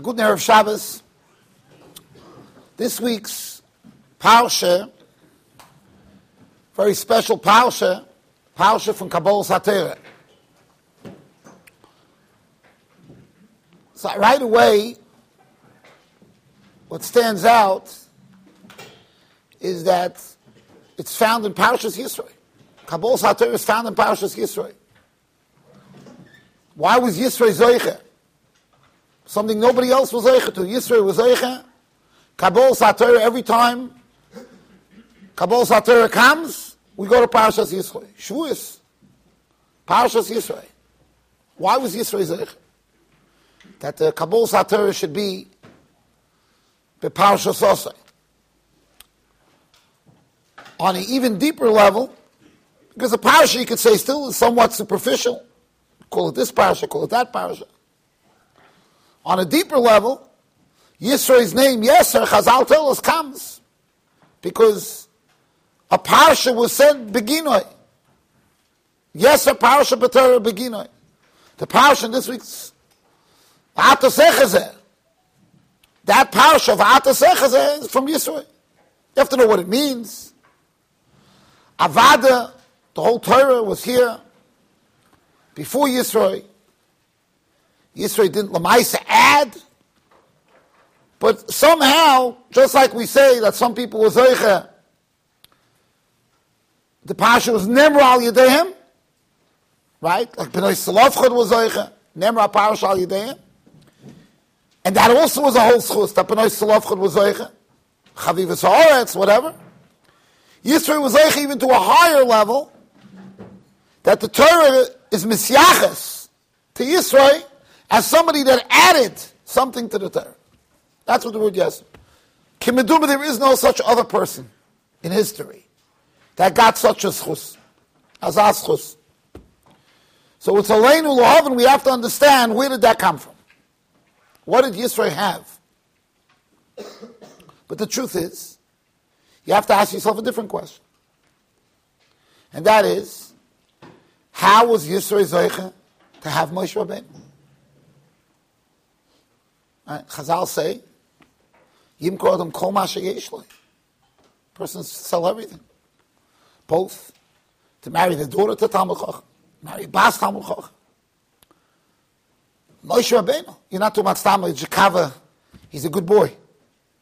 A good Erev Shabbos. This week's Parsha, very special Parsha, Parsha from Kabbalas HaTorah. So right away, what stands out is that it's found in Parshas Yisro. Kabbalas HaTorah is found in Parshas Yisro. Why was Yisro Zoiche? Something nobody else was Zoiche to. Yisro was Zoiche. Kabbalas HaTorah, every time Kabbalas HaTorah comes, we go to Parshas Yisro. Shavuos. Parshas Yisro. Why was Yisro Zoiche? That the Kabbalas HaTorah should be the Parshas Osai. On an even deeper level, because the parasha you could say still is somewhat superficial. Call it this parasha, call it that parasha. On a deeper level, Yisro's name, Yeser, Chazal tell us, comes because a parasha was said beginoi. Yeser parasha b'torah beginoi. The parasha in this week's Atasechazeh. That parasha of Atasechazeh is from Yisro. You have to know what it means. Avada, the whole Torah was here before Yisro. Yisro didn't Lamaisa add, but somehow, just like we say that some people were Zoicha, the Pasha was Nemra al Yedehim, right? Like Benoy Tzelofchad was Zoicha, Nemra Parasha al Yedehim. And that also was a whole schus, that Benoy Tzelofchad was Zoicha, Chavivas Haaretz, whatever. Yisro was Zoicha even to a higher level, that the Torah is Misyaches to Yisro as somebody that added something to the Torah. That's what the word yes. Kimeduma, there is no such other person in history that got such a schus, as a schus. So it's Aleinu Lahav, and we have to understand where did that come from? What did Yisro have? But the truth is, you have to ask yourself a different question. And that is, how was Yisro Zoicha to have Moshe Rabbeinu? Right? Chazal say, Yim Kodam Kol Masha Yeshloi. Persons sell everything. Both to marry the daughter to Talmud Chacham, marry Bas Talmud Chacham. Moshe Rabbeinu, you're not too much Talmud, Jakava, he's a good boy.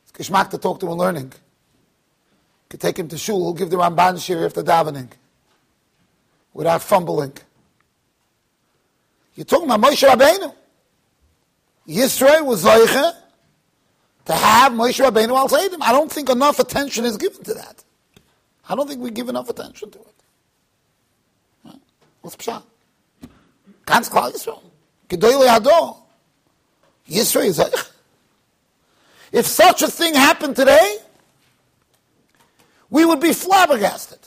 It's Kishmak to talk to and learning. You could take him to shul, he'll give the Ramban shir after davening. Without fumbling. You're talking about Moshe Rabbeinu. Yisro was Zoiche to have Moshe Rabbeinu al Seidim. I don't think enough attention is given to that. I don't think we give enough attention to it. What's Pshat? Ganz klar Yisrael. Gedoyle Hador. Yisro is Zoiche. If such a thing happened today, we would be flabbergasted.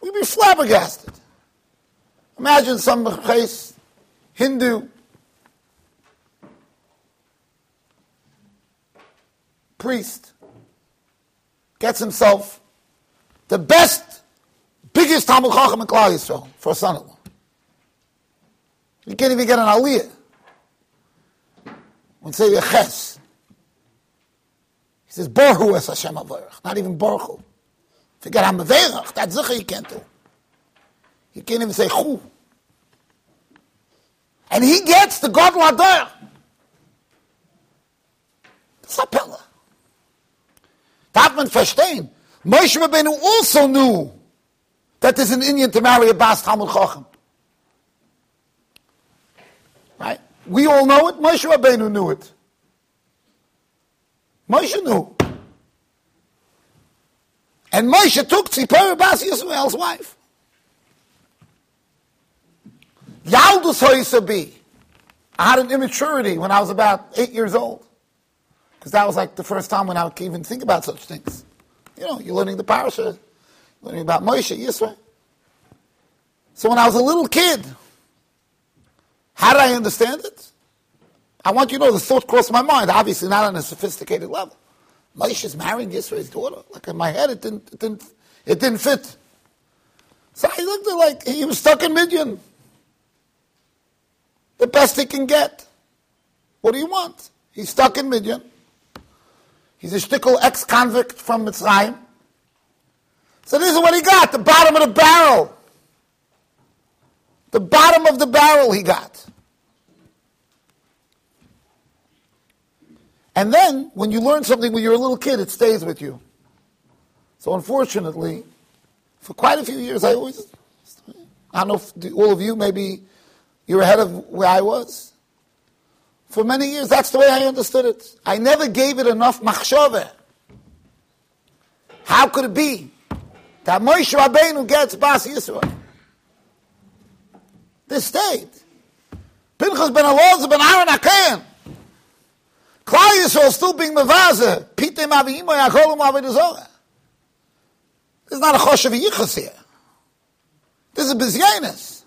We'd be flabbergasted. Imagine some case, Hindu priest gets himself the best, biggest Talmud Chacham in Klal Yisrael for a son-in-law. You can't even get an aliyah. When say a ches, he says Baruch es Hashem Avarach, not even Baruch. Forget Hamaverach, That Zicha you can't do. You can't even say Chu. And he gets the God Ladar. That's a pillar. Darf man verstehen. Moshe Rabbeinu also knew that there's an Indian to marry a Bas Talmud Chacham. Right? We all know it. Moshe Rabbeinu knew it. Moshe knew. And Moshe took Tzipor Bas Yisro's wife. Yaldus Hoyisabi. I had an immaturity when I was about eight years old. Because that was like the first time when I could even think about such things. You know, you're learning the parasha, learning about Moshe, Yisro. So when I was a little kid, how did I understand it? I want you to know the thought crossed my mind, obviously not on a sophisticated level. Moshe is marrying Yisro's daughter. Like in my head, it didn't, it didn't, it didn't fit. So I looked at like he was stuck in Midian. The best he can get. What do you want? He's stuck in Midian. He's a shtickle ex-convict from Mitzrayim. So this is what he got, the bottom of the barrel. The bottom of the barrel he got. And then, when you learn something when you're a little kid, it stays with you. So unfortunately, for quite a few years, I always, I don't know if all of you, maybe you're ahead of where I was. For many years, that's the way I understood it. I never gave it enough machshove. How could it be that Moshe Rabbeinu gets Bas Yisro? This stayed. Pinchas ben Elazar ben Aaron HaKayan. Klal Yisrael still being mevaze. Pitem avimo yakolim avidazorah. This is not a choshev yichus here. This is bizyanis.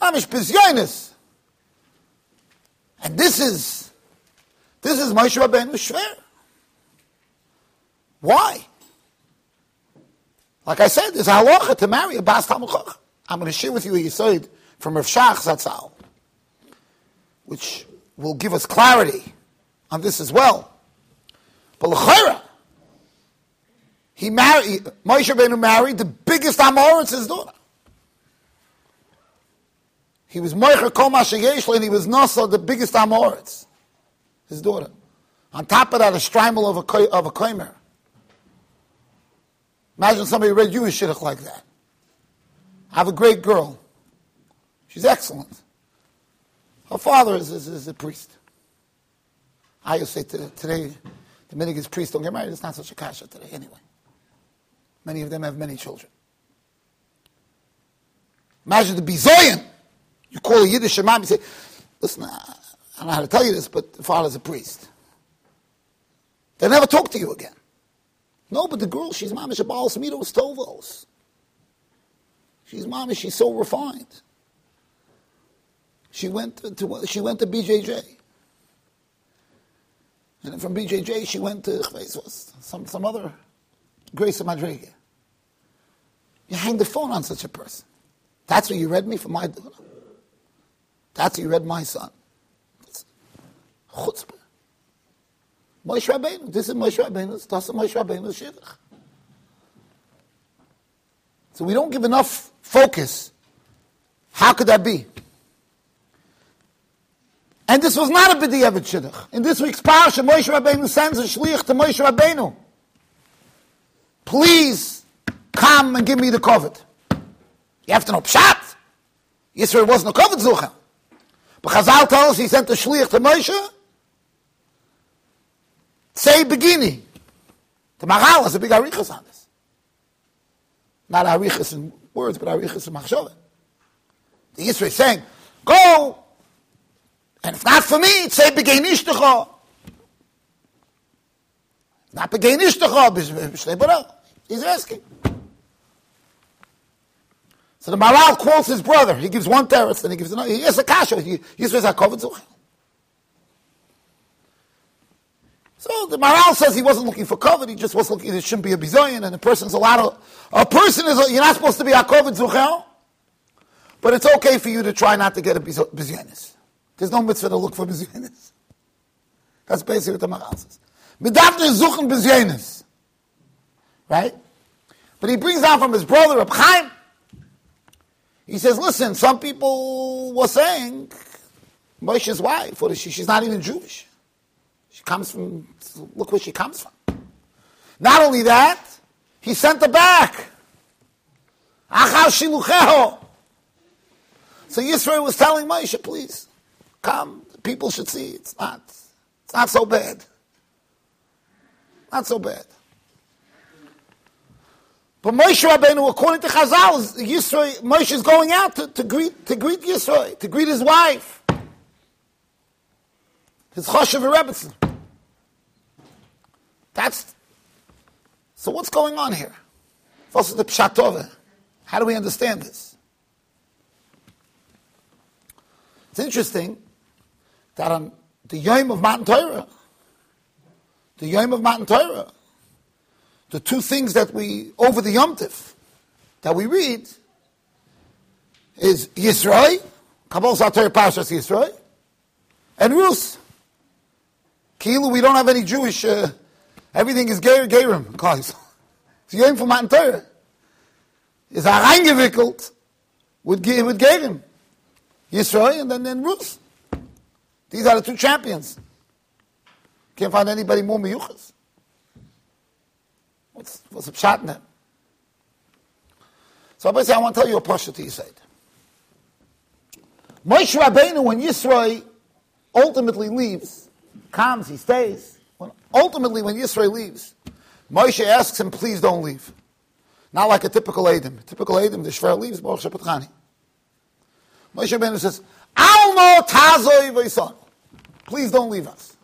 Mamish bizyanis. And this is, this is Moshe Rabbeinu Shver. Why? Like I said, there's a halacha to marry a bas I'm going to share with you a yisoid from Rav Shach Zatzal, which will give us clarity on this as well. But l'chayra, he married, Moshe Rabbeinu married the biggest Amoritz, his daughter. He was Moicher Kol Mashayeshla, and he was Nasa, the biggest Amoritz, his daughter. On top of that, a strimel of a, of a koimer. Imagine somebody read you a shidduch like that. I have a great girl. She's excellent. Her father is, is, is a priest. I used to say to, today, the minute priests don't get married, it's not such a kasha today anyway. Many of them have many children. Imagine the bizoyan. You call a Yiddish imam, you say, listen, I don't know how to tell you this, but the father's a priest. They'll never talk to you again. No, but the girl, she's mamish abal samitos tovos. She's mamish, she's so refined. She went to, to she went to BJJ. And then from BJJ she went to some, some other Grace of Madriga. You hang the phone on such a person. That's what you read me for my daughter. That's you read my son. Chutzpah. Moshe Rabbeinu. This is Moshe Rabbeinu. That's Moshe Rabbeinu's shidduch. So we don't give enough focus. How could that be? And this was not a B'diavad Shidduch. In this week's Parasha, Moshe Rabbeinu sends a Shliach to Moshe Rabbeinu. Please come and give me the COVID. You have to know Pshat. Yisro wasn't a COVID Zucher. But Chazal tells us he sent a Shliach to Moshe. Say Begini. The Maharal has a big Arichas on this. Not Arichas in words, but Arichas in Machshavah. The Yisro is saying, go and if not for me, say begay nishtecha. Not begay nishtecha, b'shnei bara. He's asking. So the Maharal calls his brother. He gives one terrace, and he gives another. He has a kasha. He, says, "Hakovet zuch." So the Maharal says he wasn't looking for covet. He just was looking. It shouldn't be a bizoyan, and a person's allowed. A person is. You're not supposed to be a kovet but it's okay for you to try not to get a bizoyanis. There's no mitzvah to look for Bezyenis. That's basically what the Maharal says. Medavne suchen Bezyenis. Right? But he brings down from his brother, Reb Chaim. He says, listen, some people were saying Moshe's wife, or she, she's not even Jewish. She comes from, look where she comes from. Not only that, he sent her back. So Yisro was telling Moshe, please, come, people should see. It's not, it's not so bad. Not so bad. But Moshe Rabbeinu, according to Chazal, Yisro, Moshe is going out to, to greet to greet Yisro, to greet his wife, his Choshev Rebbetzin. That's so. What's going on here? What's the pshatove? How do we understand this? It's interesting that on the Yom of Matan Torah, the Yom of Matan Torah, the two things that we, over the Yom Tif, that we read, is Yisro, Kabbalah Torah Parashas Yisro, and Rus. Kilu, we don't have any Jewish, uh, everything is Ger, Gerim, guys. It's Yom from Matan Torah. Is reingewickelt with, with Gerim. Yisro and then, then Rus. These are the two champions. Can't find anybody more miyuchas. What's, what's the pshat in that? So I want to tell you a pasha to said. Moshe Rabbeinu, when Yisro ultimately leaves, comes, he stays. When, ultimately, when Yisro leaves, Moshe asks him, please don't leave. Not like a typical Adam. Typical Adam, the Shver leaves, Shepatchani. Moshe Rabbeinu says, Almo tazoi v'yison. Please don't leave us.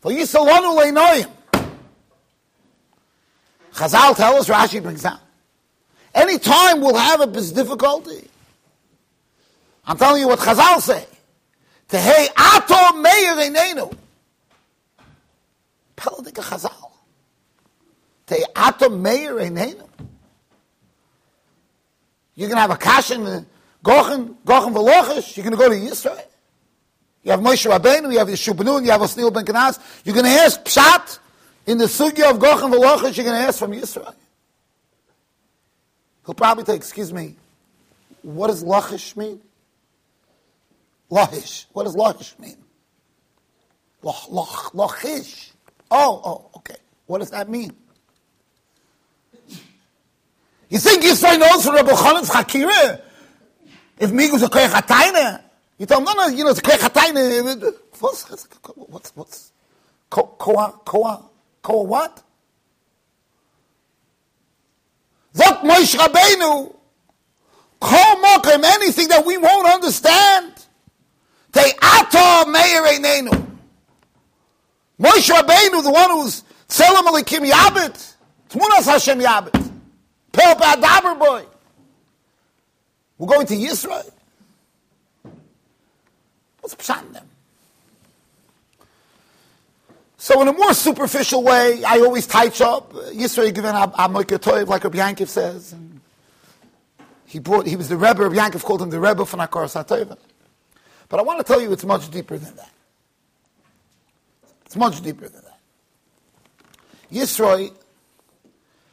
For Yisalonu le'noyim. Chazal tell us, Rashi brings down. Any time we'll have a difficulty. I'm telling you what Chazal say. Tehei ato meir einenu. Peladik Chazal. Tehei ato meir einenu. You're going to have a kashin, gochen, gochen v'lochish. You're going to go to Yisro. You have Moshe Rabbeinu, you have Yeshua you have Osnil Ben Kenaz. You're going to ask Pshat in the sugya of Gochen v'lochish. You're going to ask from Yisro. He'll probably say, excuse me, what does lachish mean? Lahish. What does lahish mean? Lach, lach, lachish. Oh, oh, okay. What does that mean? You think Yisro knows from Rabbi Chanan's Hakira? If Migus a Koyach? You tell him, no, no, you know, it's a Koyach Hatayna. What's, what's, what's, Koa, Koa, Koa what? Zot Moshe Rabbeinu, Kol Mokim, anything that we won't understand. Te Ato Meir Einenu. Moshe Rabbeinu, the one who's Tzelem Alikim Yabit, Tmunas Hashem Yabit, Pel Adaber Boy. We're going to Yisro. What's Pshat them? So in a more superficial way, I always touch up Yisro given Amoika Toiv, like Rabbi Yankiv says. And he brought, he was the Rebbe, Rabbi Yankiv called him the Rebbe for Nakar. But I want to tell you it's much deeper than that. It's much deeper than that. Yisro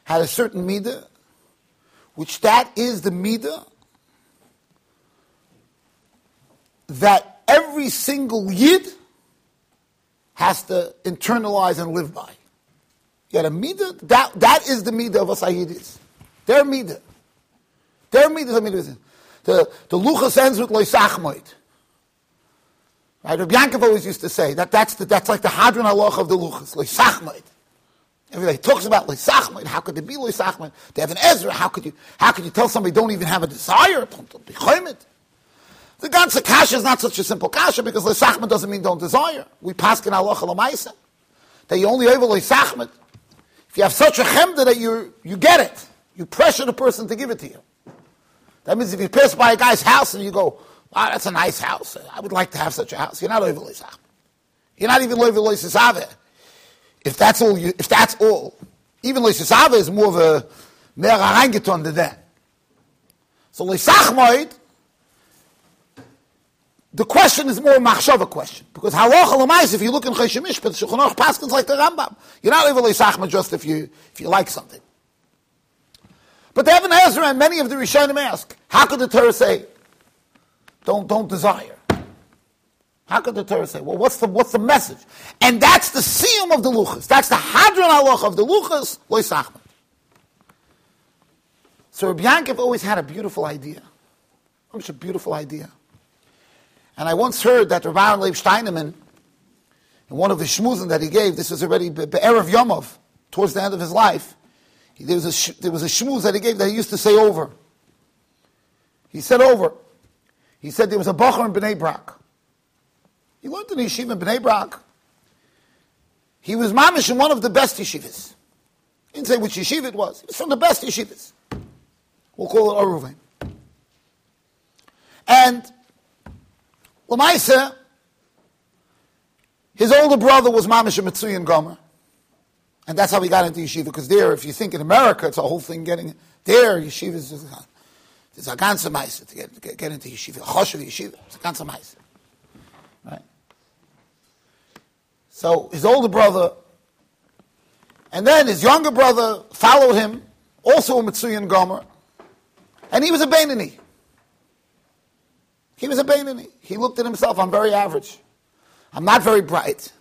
had a certain midah, which that is the midah that every single yid has to internalize and live by. You got a midah, that, that is the midah of a Sayyidis. Their midah. Their midah is the midah. The, the luchas ends with loisachmoid. Right? Rabbi Yankov always used to say that that's, the, that's like the hadron halach of the luchas, loisachmoid. Everybody talks about loisachmoid. How could there be loisachmoid? They have an Ezra. How could you, how could you tell somebody don't even have a desire? Don't be chomet. The ganze kasha is not such a simple kasha because leisachmet doesn't mean don't desire. We pass in halacha lamaisa that you only able leisachmet if you have such a chemda that you you get it. You pressure the person to give it to you. That means if you pass by a guy's house and you go, "Wow, that's a nice house. I would like to have such a house." You're not over leisachmet. You're not even over leisachmet. If that's all, you, if that's all, even leisachmet is more of a reingeton than that. So leisachmet the question is more a machshava question. Because halacha l'mais, if you look in Choshen Mishpat, Shulchan Aruch Paskins like the Rambam. You're not able to sachma just if you, if you like something. But the Evan Ezra and many of the Rishonim ask, how could the Torah say, don't, don't desire? How could the Torah say, well, what's the, what's the message? And that's the siyum of the luchas. That's the hadron halach of the luchas, loy sachma. So Rabbi Yankiv always had a beautiful idea. Such a beautiful idea. And I once heard that Rabbi Leib Steinemann, in one of the shmuzim that he gave, this was already Erev Yomov, towards the end of his life, there was a, there was a shmuz that he gave that he used to say over. He said over. He said there was a Bachar in Bnei Brak. He learned in yeshiva in Bnei Brak. He was mamish in one of the best yeshivas. He didn't say which yeshiva it was. He was from the best yeshivas. We'll call it Aruvim. And Lamaisa, his older brother was Mamish Mitsuyan Gomer. And that's how he got into yeshiva. Because there, if you think in America, it's a whole thing getting there. Yeshiva is a ganze Maisa to get, get, get into yeshiva. Choshev yeshiva. It's a ganze Maisa. Right? So his older brother, and then his younger brother followed him, also a Mitsuyan Gomer, and he was a Bainani. He was a Bainani. He looked at himself, I'm very average. I'm not very bright.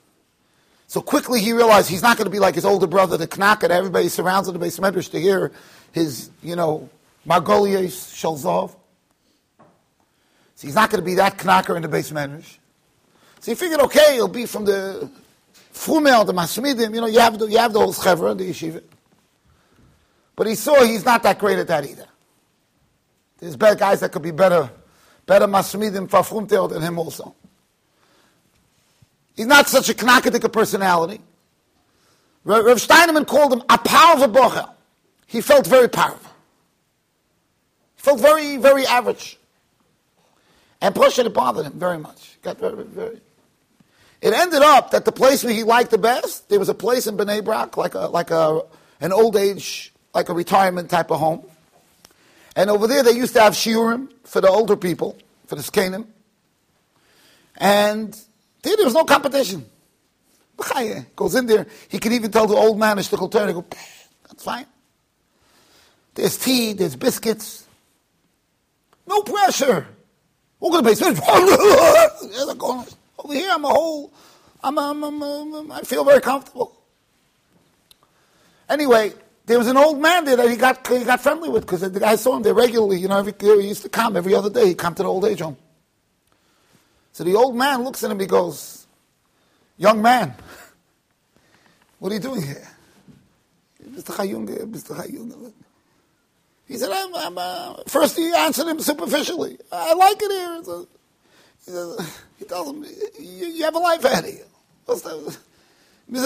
So quickly he realized he's not going to be like his older brother, the Knaka, that everybody surrounds in the base medrash to hear his, you know, Margolies Shalzov. So he's not going to be that Knacker in the base medrash. So he figured, okay, he'll be from the Fumel, the Masmidim, you know, you have the, you have the whole Chevra, the yeshiva. But he saw he's not that great at that either. There's better guys that could be better, better Masmidim Fafrumtel than him also. He's not such a knackadik personality. Rav Steinemann called him a powerful bocher. He felt very powerful. He felt very, very average. And it bothered him very much. Got very, very. It ended up that the place where he liked the best, there was a place in Bnei Brak, like a, like a, an old age, like a retirement type of home. And over there they used to have shiurim for the older people, for the skanim. And there, there was no competition. Goes in there, he can even tell the old man, Ishtichel Torah, go, that's fine. There's tea, there's biscuits. No pressure. We're going to pay basement. Over here, I'm a whole, I'm, I'm, I'm, I'm, I feel very comfortable. Anyway, there was an old man there that he got, he got friendly with because the guy saw him there regularly. You know, every, he used to come every other day. He'd come to the old age home. So the old man looks at him, he goes, Young man, what are you doing here? Mr. Chayung, Mr. Chayung. He said, I'm, I'm, uh, first he answered him superficially. I like it here. A, he, says, he tells him, you, you, have a life ahead of you. He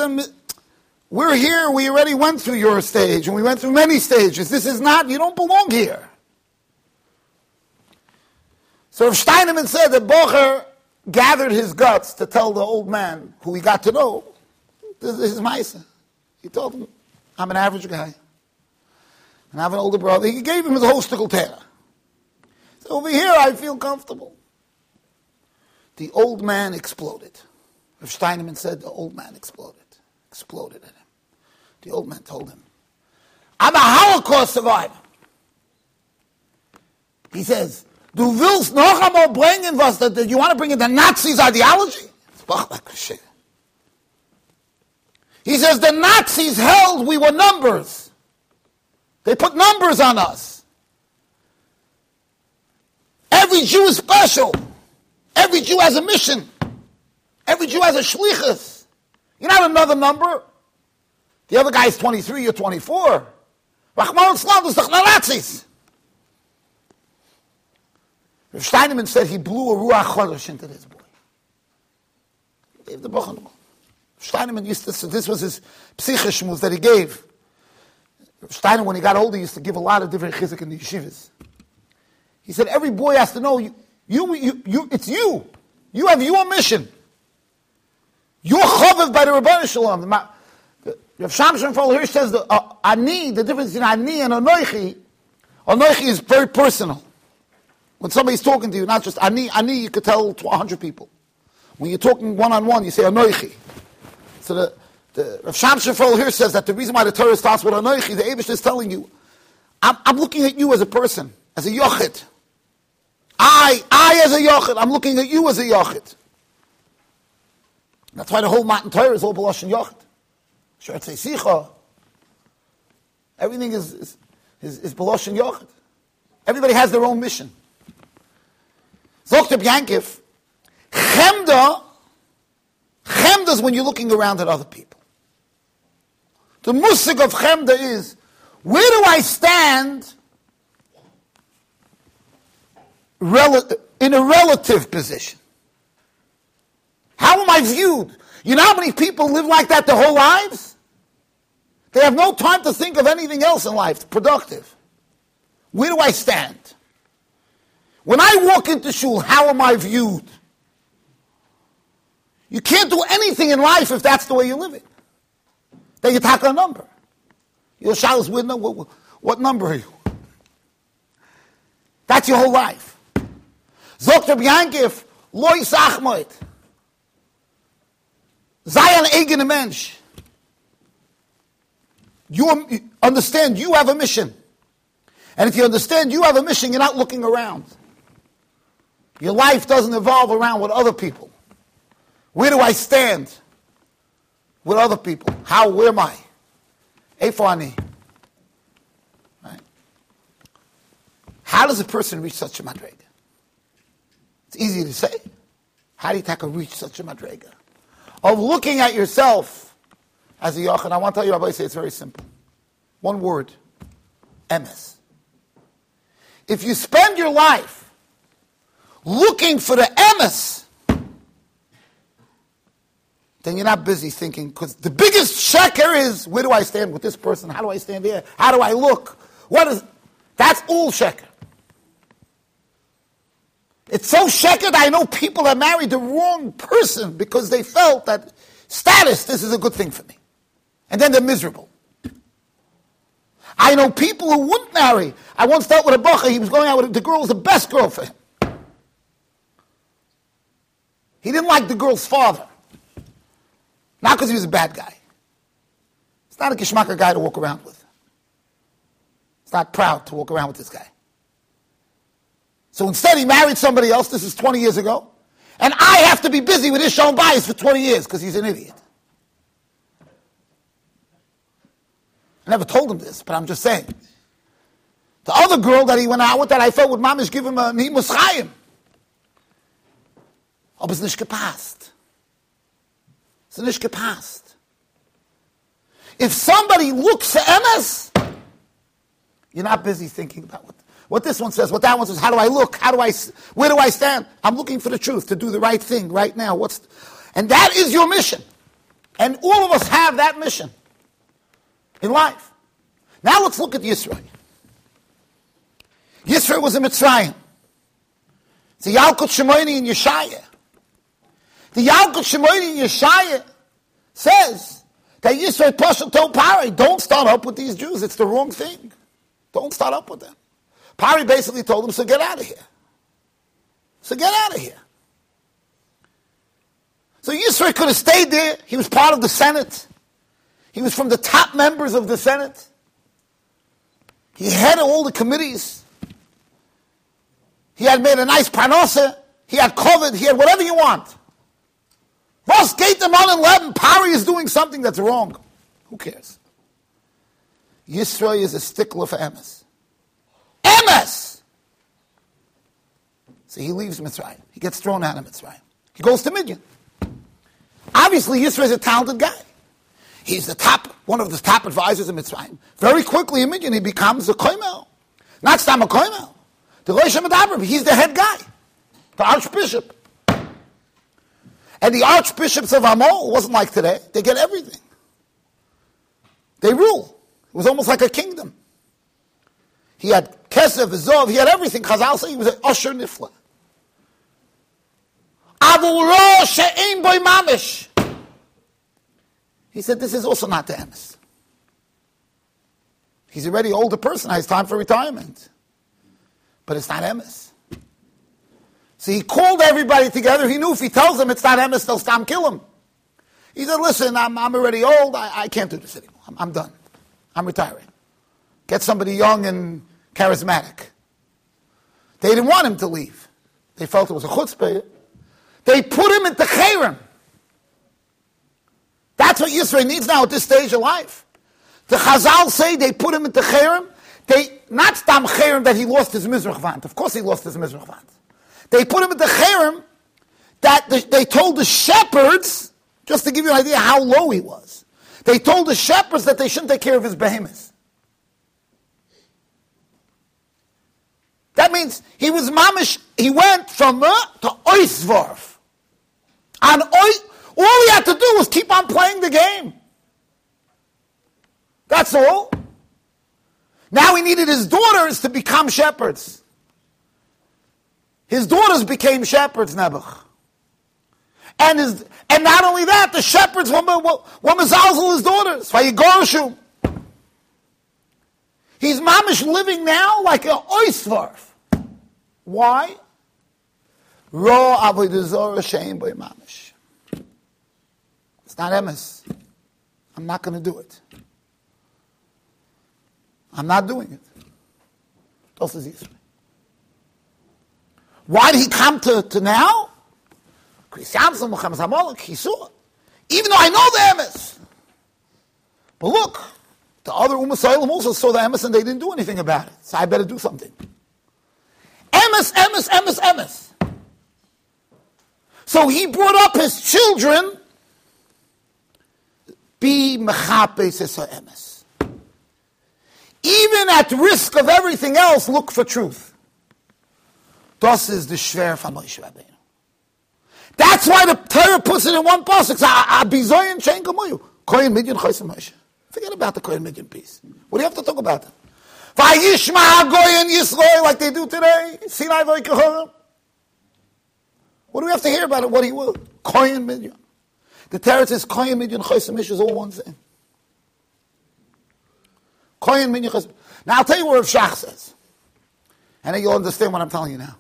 we're here, we already went through your stage, and we went through many stages. This is not, you don't belong here. So if Steinemann said that Bocher gathered his guts to tell the old man, who he got to know, this is Maisa. He told him, I'm an average guy. And I have an older brother. He gave him his whole stickle So over here, I feel comfortable. The old man exploded. Rav Steinemann said the old man exploded. Exploded at him. The old man told him, I'm a Holocaust survivor. He says, Du willst noch einmal bringen, was, that you want to bring in the Nazis' ideology? He says, the Nazis held we were numbers. They put numbers on us. Every Jew is special. Every Jew has a mission. Every Jew has a shlichus. You're not another number. The other guy is 23, you're 24. Rahman Islam is the Nazis. Rav Steinemann said he blew a ruach chodesh into this boy. Gave the bochum. Steinemann used to, so this was his psychish that he gave. Steiner, when he got older, used to give a lot of different chizik in the yeshivas. He said, every boy has to know, you, you, you, you it's you. You have your mission. You're chaviv by the Rebbeinu Shalom. Rav Shamshon here says the uh, ani, the difference between ani and anoichi, anoichi is very personal. When somebody's talking to you, not just ani, ani, you could tell to 100 people. When you're talking one on one, you say anoichi. So the, the Rav Sham here says that the reason why the Torah starts with Anoichi, the Abish is telling you, I'm, I'm, looking at you as a person, as a Yochid. I, I as a Yochid, I'm looking at you as a Yochid. That's why the whole Matan Torah is all Balosh and Yochid. Shertzei Sicha. Everything is, is, is, is Balosh and Yochid. Everybody has their own mission. Dr. Yankiv, Chemda Chemda is when you're looking around at other people. The musik of Chemda is, where do I stand in a relative position? How am I viewed? You know how many people live like that their whole lives? They have no time to think of anything else in life, productive. Where do I stand? When I walk into shul, how am I viewed? You can't do anything in life if that's the way you live it. Then you tackle a number. Your Shalos with what, what number are you? That's your whole life. Zok Rabbi Yankiv, loy sachmoit. Zion eigen mensch. You understand you have a mission. And if you understand you have a mission, you're not looking around. Your life doesn't evolve around with other people. Where do I stand with other people? How, where am I? Efani. Right? How does a person reach such a madrega? It's easy to say. How do you take a reach such a madrega? Of looking at yourself as a yachid. I want to tell you, Rabbi, say it's very simple. One word. Emes. If you spend your life looking for the emes, then you're not busy thinking, because the biggest sheker is, where do I stand with this person? How do I stand here? How do I look? What is, that's all sheker. It's so sheker I know people that married the wrong person because they felt that status, this is a good thing for me. And then they're miserable. I know people who wouldn't marry. I once dealt with a bacha, he was going out with the girl was the best girl for him. He didn't like the girl's father. Not because he was a bad guy. It's not a kishmaka guy to walk around with. It's not proud to walk around with this guy. So instead, he married somebody else. This is 20 years ago. And I have to be busy with his shown bias for 20 years because he's an idiot. I never told him this, but I'm just saying. The other girl that he went out with that I felt would mamish give him a nimus chayim. Aber es nicht gepasst. Es ist nicht gepasst. If somebody looks at MS, you're not busy thinking about what, what this one says, what that one says. How do I look? How do I, where do I stand? I'm looking for the truth, to do the right thing right now. What's, and that is your mission. And all of us have that mission in life. Now let's look at Yisro. Yisro was in Mitzrayim. The a Yalkut Shimoni in Yeshaya. The Yalkut Shimoni in Yeshaya says that Yisro Pasha told Pari, don't start up with these Jews. It's the wrong thing. Don't start up with them. Pari basically told him, so get out of here. So get out of here. So Yisro could have stayed there. He was part of the Senate. He was from the top members of the Senate. He headed all the committees. He had made a nice panosa. He had COVID. He had whatever you want. Ross Gate them on 11. Pari is doing something that's wrong. Who cares? Yisro is a stickler for Emes. Emes! So he leaves Mitzrayim. He gets thrown out of Mitzrayim. He goes to Midian. Obviously, Yisro is a talented guy. He's the top, one of the top advisors in Mitzrayim. Very quickly, immediately, he becomes a koimel. Not Stam a koimel. The Rosh he's the head guy. The archbishop. And the archbishops of Amol wasn't like today. They get everything. They rule. It was almost like a kingdom. He had Kesef, Zov, he had everything. Chazal say he was an usher nifla. Avul she'im boy mamish. He said, this is also not the emes. He's already older person, has time for retirement. But it's not emes. So he called everybody together. He knew if he tells them it's not emes, they'll stop kill him. He said, listen, I'm, I'm already old. I, I can't do this anymore. I'm, I'm done. I'm retiring. Get somebody young and charismatic. They didn't want him to leave. They felt it was a chutzpah. They put him into Cherem. That's what Yisro needs now at this stage of life. The Chazal say they put him into Cherem. They, not Stam Cherem that he lost his Mizrach Of course he lost his Mizrach They put him into Cherem that the, they told the shepherds, just to give you an idea how low he was, they told the shepherds that they shouldn't take care of his behemoths. That means he was mamish, he went from uh, to oisvarf. On ois, all he had to do was keep on playing the game. That's all. Now he needed his daughters to become shepherds. His daughters became shepherds, Nebuch. And, his, and not only that, the shepherds were, were, were his daughters. Vayigorshum. He's mamish living now like an oisvarf. Why? Raw avodah shein by mamish. Not emes. I'm not going to do it. I'm not doing it. Das ist. Why did he come to, to now? Even though I know the emes. But look, the other Umm also saw the emes and they didn't do anything about it. So I better do something. Emes, emes, emes, emes. So he brought up his children. Be mechapes emes. Even at risk of everything else, look for truth. Das is the shver from Moshe Rabbeinu. That's why the Torah puts it in one pasuk. Abizoyin shein kamoyu. Koyin midyan chaysim Moshe. Forget about the Kohen Midyan piece. What do you have to talk about? Vayishma Goyen Yisrael like they do today. Sinai Vayikahorim. What do we have to hear about it? What he will. Kohen Midyan. The Torah says Kohen Midyan Chaysim is all one thing. Kohen Midyan Chaysim. Now I'll tell you what Rav Shach says. And then you'll understand what I'm telling you now.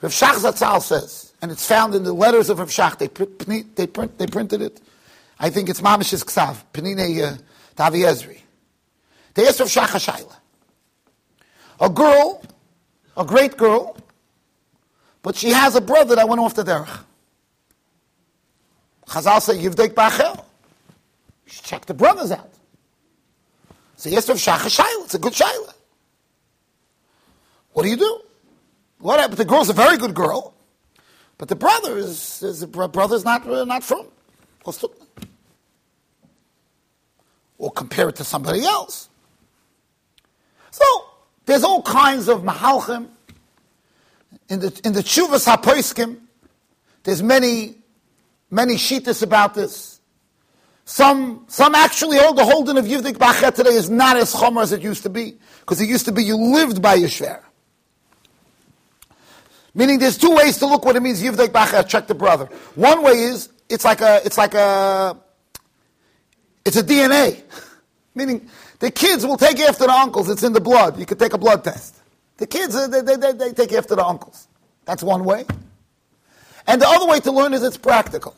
Rav Shach Zatzal says, and it's found in the letters of Rav Shach, they, they, print, they printed it. I think it's Mamish's Ksav, Penine uh, Tavi Ezri. They asked Rav Shach Shaila. A girl, a great girl, but she has a brother that went off the derech. Chazal say, Yivdek Bachel. You should check the brothers out. So yes, Rav Shach Shaila. It's a good Shaila. What do you do? What happened? The girl's a very good girl, but the brother is, is the brother's not, uh, not from. Or compare it to somebody else. So, there's all kinds of mahalchim. In the, in the Chuvas HaPoiskim, there's many, many shitas about this. Some, some actually hold the holding of Yivdik Bachet today is not as chomer as it used to be. Because it used to be you lived by Yeshver. Meaning there's two ways to look what it means Yivdik Bachet, check the brother. One way is, it's like a, it's like a, it's a DNA. Meaning, the kids will take after the uncles. It's in the blood. You could take a blood test. The kids, uh, they, they, they, take after the uncles. That's one way. And the other way to learn is it's practical.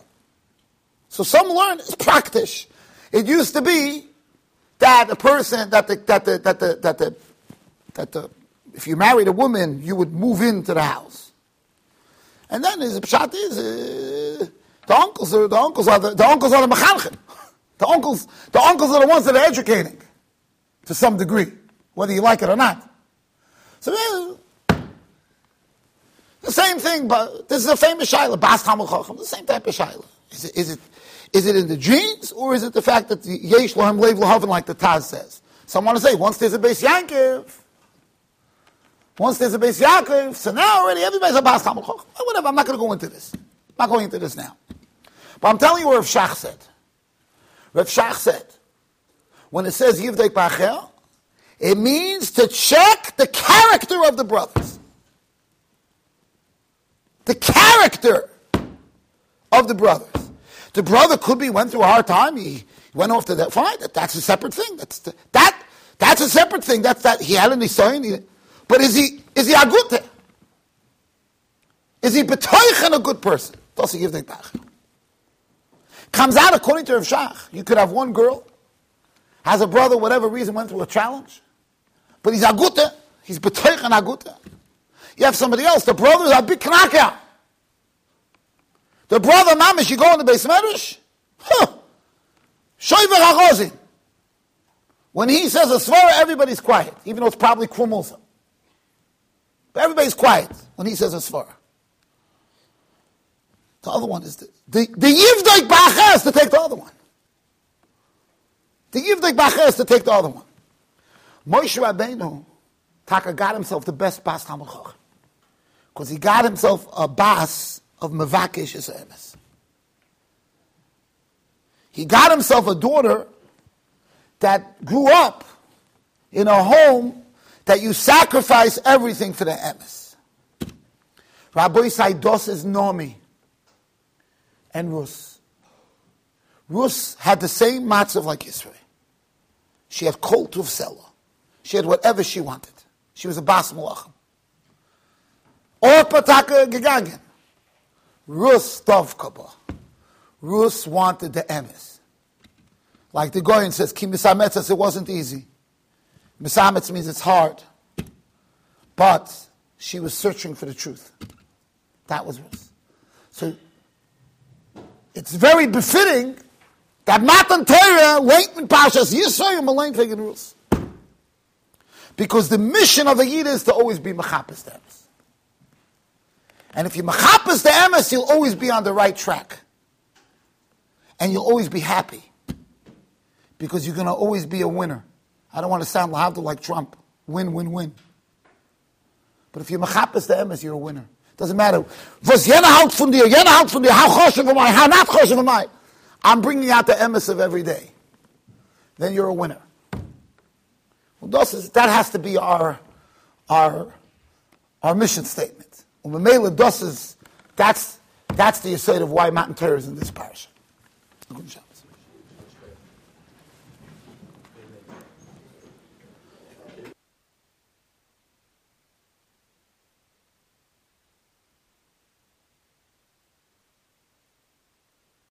So some learn it's practice. It used to be that a person, that the, that the, that the, that the, that the, if you married a woman, you would move into the house. And then the pshat is, uh, the uncles are, the uncles are the, the uncles are the mechanchim. The uncles, the uncles are the ones that are educating to some degree, whether you like it or not. So the same thing, but this is a famous shaila, Bas Chacham, the same type of shaila. Is it, is it, is it in the genes, or is it the fact that the Yesh Lahem Lev Lahavan, like the Taz says? Some want to say, once there's a base Yankiv, once there's a base Yaakov, so now already everybody's a Bas Chacham. Whatever, I'm not going to go into this. I'm not going into this now. But I'm telling you what Rav Shach said. Rav Shach said, when it says Yivdek Bachel, it means to check the character of the brothers. The character of the brothers. The brother could be went through a hard time. He went off to that. Fine, that, that's a separate thing. That's the, that. That's a separate thing. That's that he had an isoyin. But is he is he a good? Is he betoich a good person? Does he give the Comes out according to Rav Shach. You could have one girl, has a brother, whatever reason, went through a challenge, but he's aguta. He's betoich and aguta. You have somebody else. The brother is a big knockout. The brother, mamish, you go in the base medrash. Huh. When he says a svara, everybody's quiet, even though it's probably krum But everybody's quiet when he says a svara. The other one is the, the, the to take the other one. The Yivdek Bachas to take the other one. Moshe Rabbeinu, Taka got himself the best Bas Talmud Chacham. Because he got himself a Bas of Mavakish Emes. He got himself a daughter that grew up in a home that you sacrifice everything for the Emes. Rabbi Saidos is Nomi and Rus. Rus had the same matzav like Israel. She had kol tuvsela. She had whatever she wanted. She was a bas malachim. Or pataka gegangen. Rus tov kaba. Rus wanted the emes. Like the Goyen says, Ki misametzas, it wasn't easy. Misametz means it's hard. But she was searching for the truth. That was Rus. So it's very befitting that Matan Torah late in Pashas Yisro Malain Fegin Rus. Because the mission of the Yid is to always be Mechapis the Emes. And if you Mechapis the Emes, you'll always be on the right track. And you'll always be happy. Because you're going to always be a winner. I don't want to sound like Trump. Win, win, win. But if you Mechapis the Emes, you're a winner. Doesn't matter. Was jener halt von dir, jener halt von dir, how choshev am I, how not choshev am I. I'm bringing out the emes of every day. Then you're a winner. Well, that has to be our, our, our mission statement. That's, that's the aside of why Matan Torah is in this parsha.